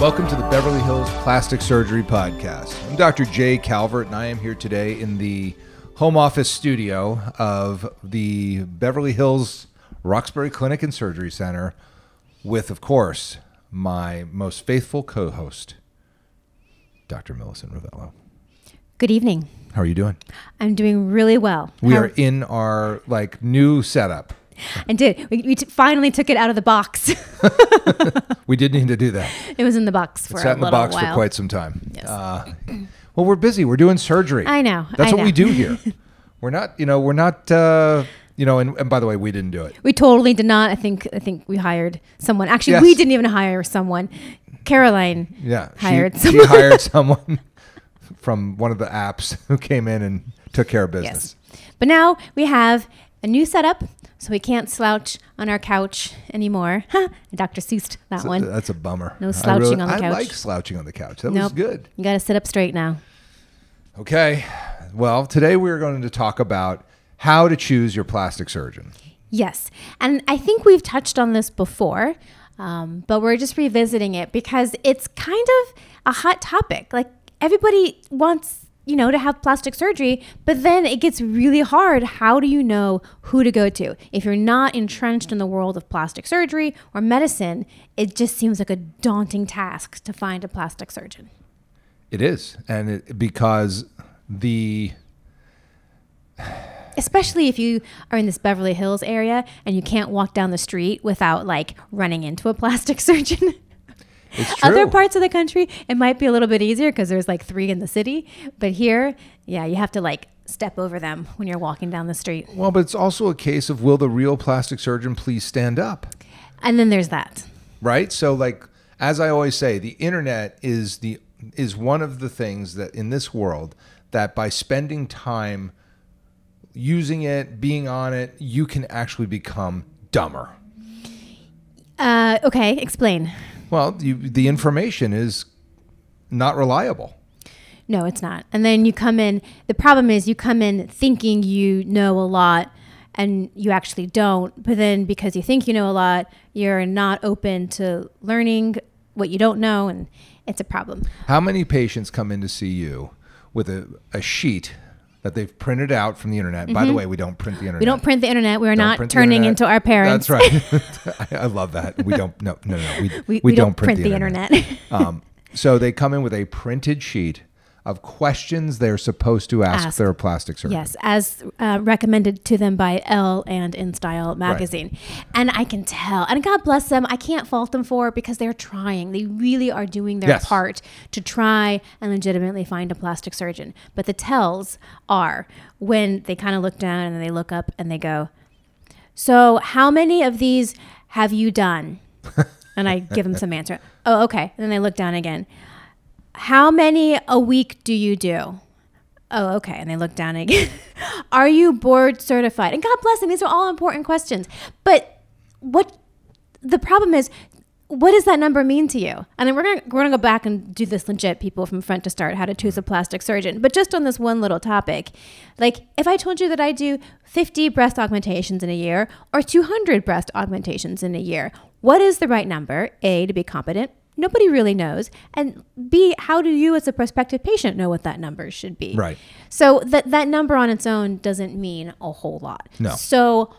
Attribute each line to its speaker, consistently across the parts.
Speaker 1: Welcome to the Beverly Hills Plastic Surgery Podcast. I'm Dr. Jay Calvert, and I am here today in the home office studio of the Beverly Hills Roxbury Clinic and Surgery Center with, of course, my most faithful co host, Dr. Millicent Rovelo.
Speaker 2: Good evening.
Speaker 1: How are you doing?
Speaker 2: I'm doing really well.
Speaker 1: We
Speaker 2: How-
Speaker 1: are in our like new setup.
Speaker 2: And did we, we t- finally took it out of the box.
Speaker 1: We did need to do that.
Speaker 2: it was in the box for
Speaker 1: It sat in the box
Speaker 2: while.
Speaker 1: for quite some time.
Speaker 2: Yes.
Speaker 1: Uh, well, we're busy. We're doing surgery.
Speaker 2: I know,
Speaker 1: That's
Speaker 2: I
Speaker 1: what we do here. we're not, you know, we're not, uh, you know, and, and by the way, we didn't do it.
Speaker 2: we totally did not. I think I think we hired someone. Actually,
Speaker 1: Yes.
Speaker 2: we didn't even hire someone. Caroline
Speaker 1: Yeah.
Speaker 2: hired
Speaker 1: she,
Speaker 2: someone.
Speaker 1: hired someone from one of the apps who came in and took care of business.
Speaker 2: Yes. But now we have a new setup, so we can't slouch on our couch anymore. Dr. Seuss that
Speaker 1: So
Speaker 2: one.
Speaker 1: That's a bummer.
Speaker 2: No slouching on the couch.
Speaker 1: I like slouching on the couch. That
Speaker 2: Nope.
Speaker 1: was good.
Speaker 2: You got to sit up straight now.
Speaker 1: Okay. Well, today we're going to talk about how to choose your plastic surgeon.
Speaker 2: Yes. And I think we've touched on this before, um, but we're just revisiting it because it's kind of a hot topic. Like everybody wants, you know, to have plastic surgery, but then it gets really hard. How do you know who to go to? If you're not entrenched in the world of plastic surgery or medicine, it just seems like a daunting task to find a plastic surgeon.
Speaker 1: It is. And it, because the
Speaker 2: Especially if you are in this Beverly Hills area and you can't walk down the street without like running into a plastic surgeon. Other parts of the country, it might be a little bit easier because there's like three in the city. But here, yeah, you have to like step over them when you're walking down the street.
Speaker 1: Well, but it's also a case of will the real plastic surgeon please stand up?
Speaker 2: And then there's that.
Speaker 1: Right? So like as I always say, the internet is the is one of the things that in this world that by spending time using it, being on it, you can actually become dumber.
Speaker 2: Uh, okay, explain.
Speaker 1: Well, you, the information is not reliable.
Speaker 2: No, it's not. And then you come in, the problem is you come in thinking you know a lot and you actually don't. But then because you think you know a lot, you're not open to learning what you don't know. And it's a problem.
Speaker 1: How many patients come in to see you with a, a sheet that they've printed out from the internet? By the way, we don't print the internet.
Speaker 2: Mm-hmm. We don't print the internet. We're
Speaker 1: Don't
Speaker 2: not turning into our parents.
Speaker 1: That's right. I, love that. We don't. No, no, no. We,
Speaker 2: We, we, don't, print, the internet.
Speaker 1: um, so they come in with a printed sheet of questions they're supposed to ask,
Speaker 2: Ask.
Speaker 1: their plastic surgeon.
Speaker 2: Yes, as uh, recommended to them by Elle and InStyle magazine. And I can tell, and God bless them, I can't fault them for it because they're trying. They really are doing their
Speaker 1: Yes.
Speaker 2: part to try and legitimately find a plastic surgeon. But the tells are when they kind of look down and then they look up and they go, So, how many of these have you done? and I give them some answer. Oh, okay. And then they look down again. How many a week do you do? Oh, okay. And they look down again. are you board certified? And God bless them. These are all important questions. But what the problem is, what does that number mean to you? And then we're gonna we're gonna go back and do this legit, people from front to start, how to choose a plastic surgeon. But just on this one little topic, like if I told you that I do 50 breast augmentations in a year or 200 breast augmentations in a year, what is the right number? A to be competent. Nobody really knows. And B, how do you as a prospective patient know what that number should be?
Speaker 1: Right.
Speaker 2: So that that number on its own doesn't mean a whole lot.
Speaker 1: No.
Speaker 2: So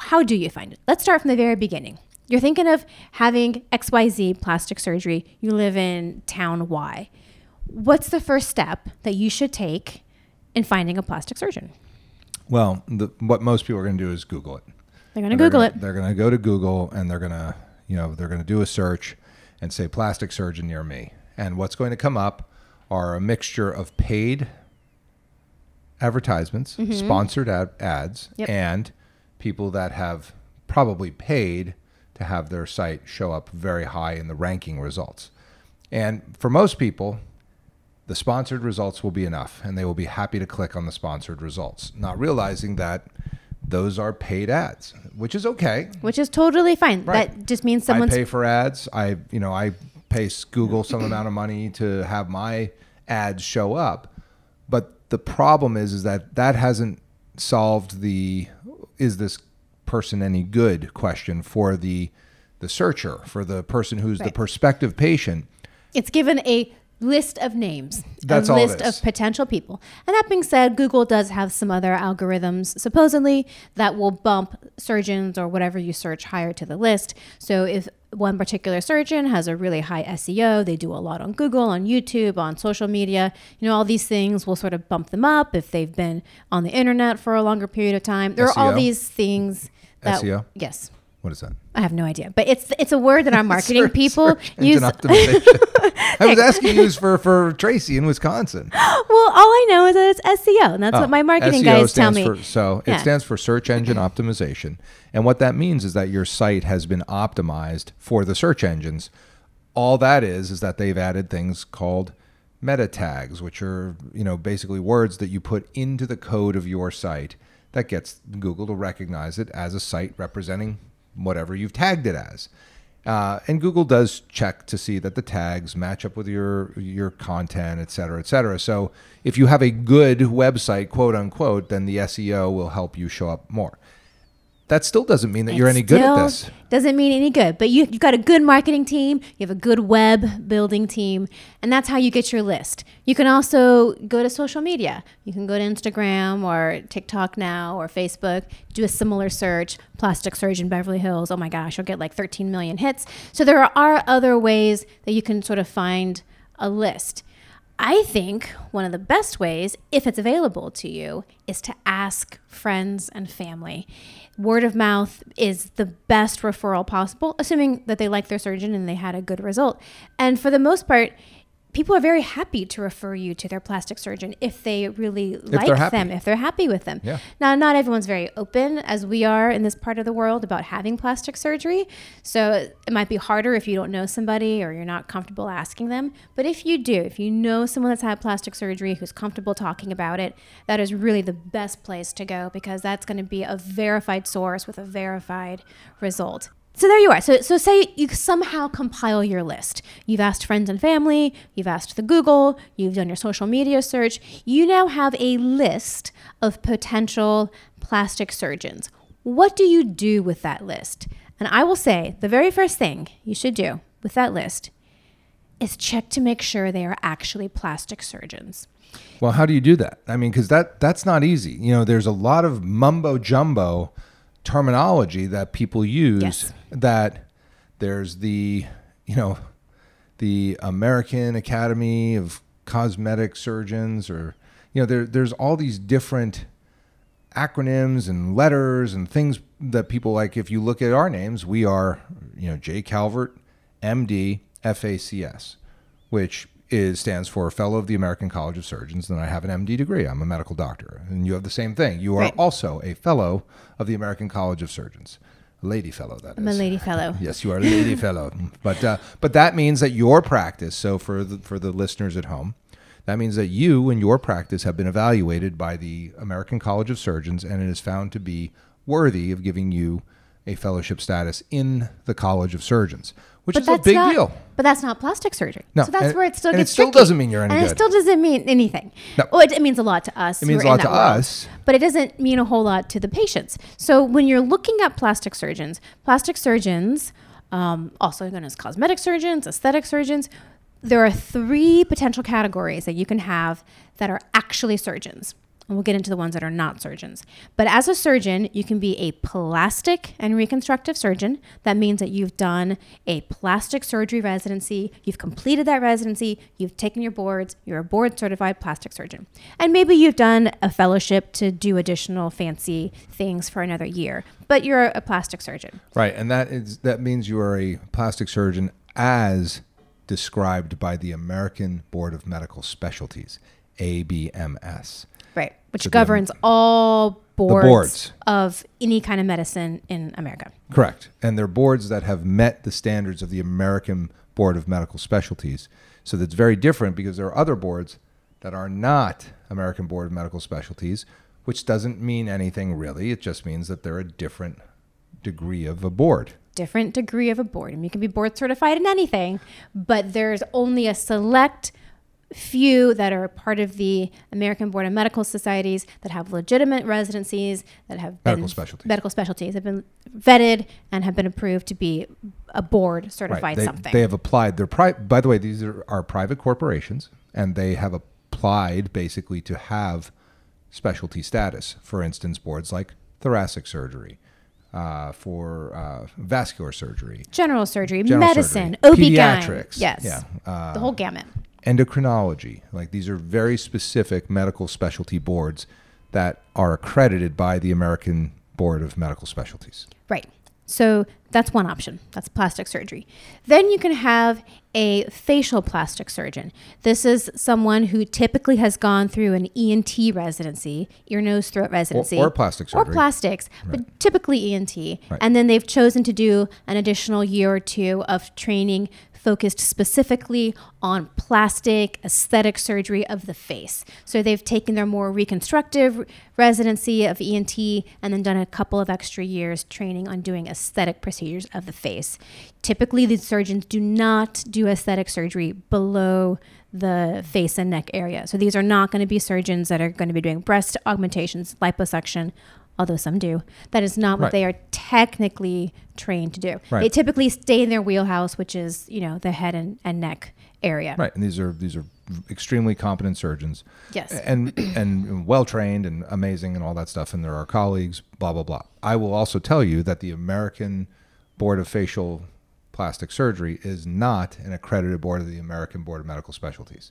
Speaker 2: how do you find it? Let's start from the very beginning. You're thinking of having XYZ plastic surgery. You live in town Y. What's the first step that you should take in finding a plastic surgeon?
Speaker 1: Well, the, what most people are going to do is Google it.
Speaker 2: They're going to Google
Speaker 1: gonna-
Speaker 2: it.
Speaker 1: They're going to go to Google and they're going to, you know, they're going to do a search and say plastic surgeon near me. And what's going to come up are a mixture of paid advertisements, sponsored ad- ads,
Speaker 2: Mm-hmm. Yep.
Speaker 1: and people that have probably paid to have their site show up very high in the ranking results. And for most people, the sponsored results will be enough and they will be happy to click on the sponsored results, not realizing that those are paid ads, which is okay.
Speaker 2: Which is totally fine.
Speaker 1: Right.
Speaker 2: That just means someone's
Speaker 1: I pay for ads. I, you know, I pay Google some amount of money to have my ads show up. But the problem is, is that that hasn't solved the is this person any good question for the the the searcher, for the person who's the prospective patient.
Speaker 2: It's given a list of names,
Speaker 1: That's
Speaker 2: a
Speaker 1: all
Speaker 2: list
Speaker 1: is.
Speaker 2: of potential people. And that being said, Google does have some other algorithms supposedly that will bump surgeons or whatever you search higher to the list. So if one particular surgeon has a really high SEO, they do a lot on Google, on YouTube, on social media, you know, all these things will sort of bump them up if they've been on the internet for a longer period of time. There are all these things that
Speaker 1: SEO?
Speaker 2: yes.
Speaker 1: What is that?
Speaker 2: I have no idea, but it's it's a word that our marketing
Speaker 1: Search-
Speaker 2: people
Speaker 1: search
Speaker 2: use.
Speaker 1: I was asking you for for Tracy in Wisconsin.
Speaker 2: Well, all I know is that it's SEO, and that's what oh, my marketing
Speaker 1: SEO
Speaker 2: guys tell me.
Speaker 1: For, so
Speaker 2: Yeah.
Speaker 1: it stands for search engine optimization, and what that means is that your site has been optimized for the search engines. All that is is that they've added things called meta tags, which are you know basically words that you put into the code of your site that gets Google to recognize it as a site representing whatever you've tagged it as. Uh, and Google does check to see that the tags match up with your your content, et cetera, et cetera. So if you have a good website, quote unquote, then the SEO will help you show up more. That still doesn't mean that you're any good at this.
Speaker 2: Doesn't mean any good, but you, you've got a good marketing team, you have a good web building team, and that's how you get your list. You can also go to social media. You can go to Instagram or TikTok now or Facebook, do a similar search, plastic surgeon Beverly Hills. Oh my gosh, you'll get like 13 million hits. So there are other ways that you can sort of find a list. I think one of the best ways, if it's available to you, is to ask friends and family. Word of mouth is the best referral possible, assuming that they like their surgeon and they had a good result. And for the most part, people are very happy to refer you to their plastic surgeon if they really like
Speaker 1: they're
Speaker 2: them, if they're happy with them.
Speaker 1: Yeah.
Speaker 2: Now, not everyone's very open as we are in this part of the world about having plastic surgery. So it might be harder if you don't know somebody or you're not comfortable asking them. But if you do, if you know someone that's had plastic surgery who's comfortable talking about it, that is really the best place to go because that's going to be a verified source with a verified result. So there you are. So, so say you somehow compile your list. You've asked friends and family, you've asked the Google, you've done your social media search. You now have a list of potential plastic surgeons. What do you do with that list? And I will say the very first thing you should do with that list is check to make sure they are actually plastic surgeons.
Speaker 1: Well, how do you do that? I mean, because that that's not easy. You know, there's a lot of mumbo jumbo terminology that people use.
Speaker 2: Yes.
Speaker 1: That there's the you know the American Academy of Cosmetic Surgeons, or you know, there there's all these different acronyms and letters and things that people like. If you look at our names, we are you know Jay Calvert, MD, FACS, which is stands for Fellow of the American College of Surgeons, and I have an MD degree. I'm a medical doctor, and you have the same thing. You are
Speaker 2: Right.
Speaker 1: also a Fellow of the American College of Surgeons, a lady fellow. That
Speaker 2: I'm a lady fellow.
Speaker 1: Yes, you are a lady fellow. But uh, but that means that your practice. So for the, for the listeners at home, that means that you and your practice have been evaluated by the American College of Surgeons, and it is found to be worthy of giving you a fellowship status in the College of Surgeons, which is a big
Speaker 2: not,
Speaker 1: deal.
Speaker 2: But that's not plastic surgery.
Speaker 1: No,
Speaker 2: so that's
Speaker 1: and-
Speaker 2: where it still
Speaker 1: and it still
Speaker 2: tricky.
Speaker 1: doesn't mean you're any
Speaker 2: and
Speaker 1: good.
Speaker 2: it still doesn't mean anything.
Speaker 1: No.
Speaker 2: Well, it, it means a lot to us.
Speaker 1: It means a lot to
Speaker 2: world,
Speaker 1: us.
Speaker 2: but it doesn't mean a whole lot to the patients. So when you're looking at plastic surgeons, plastic surgeons, um, also known as cosmetic surgeons, aesthetic surgeons, there are three potential categories that you can have that are actually surgeons. And we'll get into the ones that are not surgeons. But as a surgeon, you can be a plastic and reconstructive surgeon. That means that you've done a plastic surgery residency, you've completed that residency, you've taken your boards, you're a board certified plastic surgeon. And maybe you've done a fellowship to do additional fancy things for another year, but you're a plastic surgeon.
Speaker 1: Right, and that is that means you are a plastic surgeon as described by the American Board of Medical Specialties, ABMS.
Speaker 2: Right. Which governs all boards,
Speaker 1: boards.
Speaker 2: of any kind of medicine in America.
Speaker 1: Correct. And they're boards that have met the standards of the American Board of Medical Specialties. So that's very different because there are other boards that are not American Board of Medical Specialties, which doesn't mean anything really. It just means that they're a different degree of a board.
Speaker 2: different degree of a board. And you can be board certified in anything, but there's only a select few that are part of the American Board of Medical Societies that have legitimate residencies that have been
Speaker 1: Medical specialties.
Speaker 2: medical specialties have been vetted and have been approved to be a board certified
Speaker 1: They,
Speaker 2: something.
Speaker 1: they have applied. They're pri- By the way, these are, are private corporations, and they have applied basically to have specialty status. For instance, boards like thoracic surgery, uh, for uh, vascular surgery,
Speaker 2: General surgery,
Speaker 1: general
Speaker 2: medicine,
Speaker 1: surgery,
Speaker 2: OB
Speaker 1: pediatrics,
Speaker 2: Yes.
Speaker 1: yeah, uh,
Speaker 2: the whole gamut.
Speaker 1: Endocrinology. Like these are very specific medical specialty boards that are accredited by the American Board of Medical Specialties.
Speaker 2: Right. So that's one option. That's plastic surgery. Then you can have a facial plastic surgeon. This is someone who typically has gone through an ENT residency, ear, nose, throat residency,
Speaker 1: or plastic
Speaker 2: or
Speaker 1: surgery.
Speaker 2: plastics, but typically ENT.
Speaker 1: Right.
Speaker 2: And then they've chosen to do an additional year or two of training focused specifically on plastic aesthetic surgery of the face. So they've taken their more reconstructive residency of ENT and then done a couple of extra years training on doing aesthetic procedures of the face. Typically, these surgeons do not do aesthetic surgery below the face and neck area. So these are not going to be surgeons that are going to be doing breast augmentations, liposuction, although some do. That is not what
Speaker 1: Right.
Speaker 2: they are technically trained to do.
Speaker 1: Right.
Speaker 2: They typically stay in their wheelhouse, which is, you know, the head and, and neck area.
Speaker 1: Right, and these are these are extremely competent surgeons.
Speaker 2: Yes.
Speaker 1: and and well trained and amazing and all that stuff. And they're our colleagues. Blah blah blah. I will also tell you that the American Board of Facial Plastic Surgery is not an accredited board of the American Board of Medical Specialties,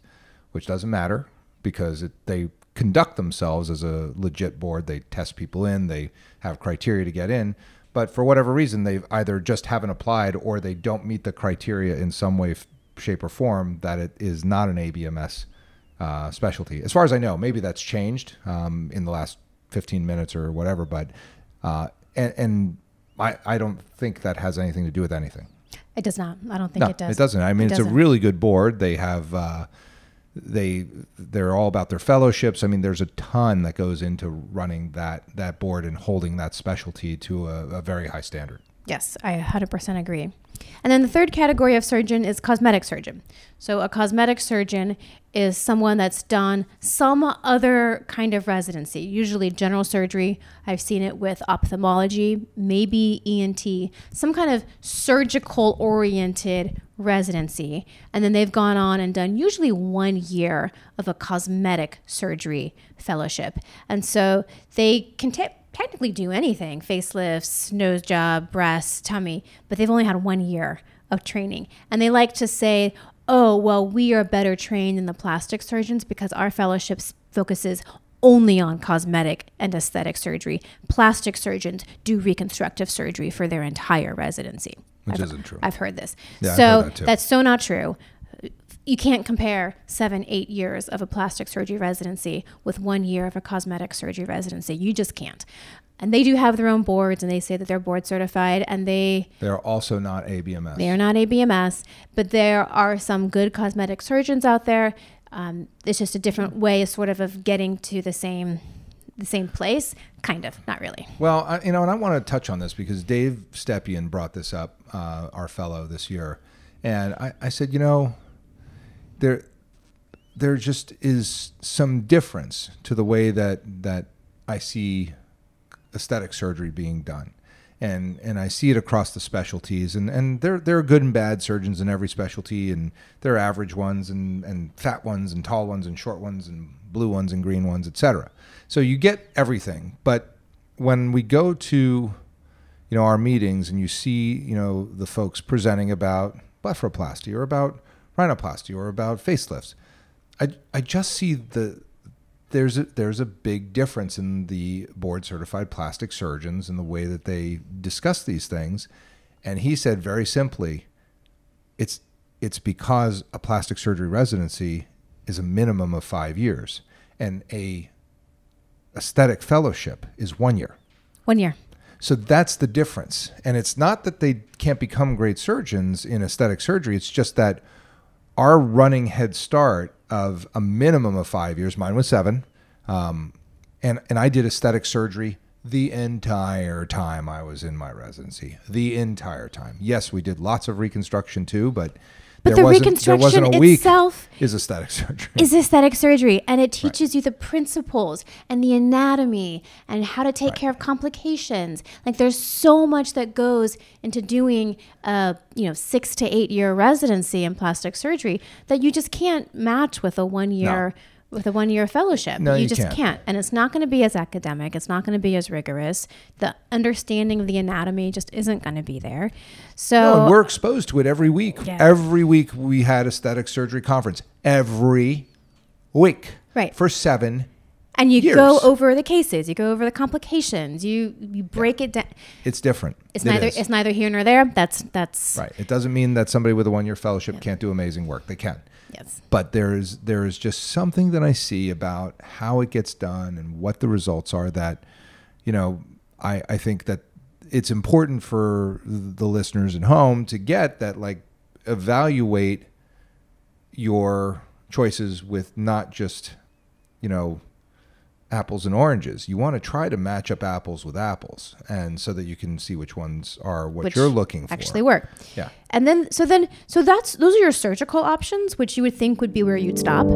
Speaker 1: which doesn't matter because it, they conduct themselves as a legit board. They test people in. They have criteria to get in. But for whatever reason, they've either just haven't applied or they don't meet the criteria in some way, shape, or form that it is not an ABMS uh, specialty. As far as I know, maybe that's changed um, in the last 15 minutes or whatever, but uh, and, and I, I don't think that has anything to do with anything.
Speaker 2: It does not. I don't think
Speaker 1: No,
Speaker 2: it does.
Speaker 1: It doesn't. I mean,
Speaker 2: It
Speaker 1: it's a
Speaker 2: doesn't.
Speaker 1: really good board. They have uh, they they're all about their fellowships. I mean, there's a ton that goes into running that that board and holding that specialty to a, a very high standard.
Speaker 2: Yes, I 100% agree. And then the third category of surgeon is cosmetic surgeon. So a cosmetic surgeon is someone that's done some other kind of residency, usually general surgery. I've seen it with ophthalmology, maybe ENT, some kind of surgical oriented residency. And then they've gone on and done usually one year of a cosmetic surgery fellowship. And so they can take technically do anything facelifts, nose job, breasts, tummy, but they've only had one year of training. And they like to say, oh, well, we are better trained than the plastic surgeons because our fellowship focuses only on cosmetic and aesthetic surgery. Plastic surgeons do reconstructive surgery for their entire residency.
Speaker 1: Which
Speaker 2: I've-
Speaker 1: isn't true.
Speaker 2: I've heard this.
Speaker 1: Yeah,
Speaker 2: so
Speaker 1: heard that too.
Speaker 2: that's so not true. You can't compare seven, eight years of a plastic surgery residency with one year of a cosmetic surgery residency. You just can't. And they do have their own boards, and they say that they're board certified, and they
Speaker 1: They're also not ABMS.
Speaker 2: they are not ABMS, but there are some good cosmetic surgeons out there. Um, it's just a different way, of sort of, of getting to the same the same place. Kind of, not really.
Speaker 1: Well, I, you know, and I want to touch on this because Dave Stepien brought this up, uh, our fellow this year, and I, I said, you know, there, there just is some difference to the way that that I see aesthetic surgery being done. And, and I see it across the specialties, and, and there, there are good and bad surgeons in every specialty, and there are average ones, and, and fat ones, and tall ones, and short ones, and blue ones, and green ones, etc. So you get everything. But when we go to you know our meetings and you see you know the folks presenting about blepharoplasty or about rhinoplasty or about facelifts i i just see the there's a there's a big difference in the board certified plastic surgeons and the way that they discuss these things and he said very simply it's it's because a plastic surgery residency is a minimum of 5 years and a aesthetic fellowship is 1 year
Speaker 2: One year.
Speaker 1: so that's the difference. And it's not that they can't become great surgeons in aesthetic surgery. It's just that our running head start of a minimum of five years, mine was seven, um, and, and I did aesthetic surgery the entire time I was in my residency. The entire time. Yes, we did lots of reconstruction too, but
Speaker 2: But
Speaker 1: There
Speaker 2: the reconstruction
Speaker 1: wasn't a week.
Speaker 2: itself
Speaker 1: Is aesthetic surgery.
Speaker 2: is aesthetic surgery and it teaches you the principles and the anatomy and how to take care of complications like there's so much that goes into doing a you know six to eight year residency in plastic surgery that you just can't match with a one year with a one year fellowship
Speaker 1: No,
Speaker 2: you,
Speaker 1: you
Speaker 2: just
Speaker 1: can't.
Speaker 2: can't and it's not going to be as academic it's not going to be as rigorous the understanding of the anatomy just isn't going to be there so
Speaker 1: No, and we're exposed to it every week.
Speaker 2: Yeah.
Speaker 1: Every week we had aesthetic surgery conference. Every week.
Speaker 2: Right.
Speaker 1: For seven.
Speaker 2: And you
Speaker 1: years.
Speaker 2: go over the cases you go over the complications you you break it down
Speaker 1: It's different.
Speaker 2: It's
Speaker 1: It
Speaker 2: neither
Speaker 1: is.
Speaker 2: it's neither here nor there. That's that's
Speaker 1: Right. It doesn't mean that somebody with a one year fellowship can't do amazing work. They can.
Speaker 2: yes.
Speaker 1: But there is there is just something that I see about how it gets done and what the results are that, you know, I, I think that it's important for the listeners at home to get that like evaluate your choices with not just, you know, apples and oranges. You want to try to match up apples with apples and so that you can see which ones are what
Speaker 2: Which
Speaker 1: you're looking for.
Speaker 2: Actually work.
Speaker 1: Yeah.
Speaker 2: And then so then so that's those are your surgical options, which you would think would be where you'd stop.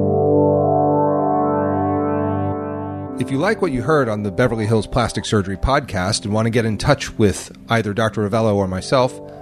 Speaker 1: If you like what you heard on the Beverly Hills Plastic Surgery podcast and want to get in touch with either Dr. Rovelo or myself,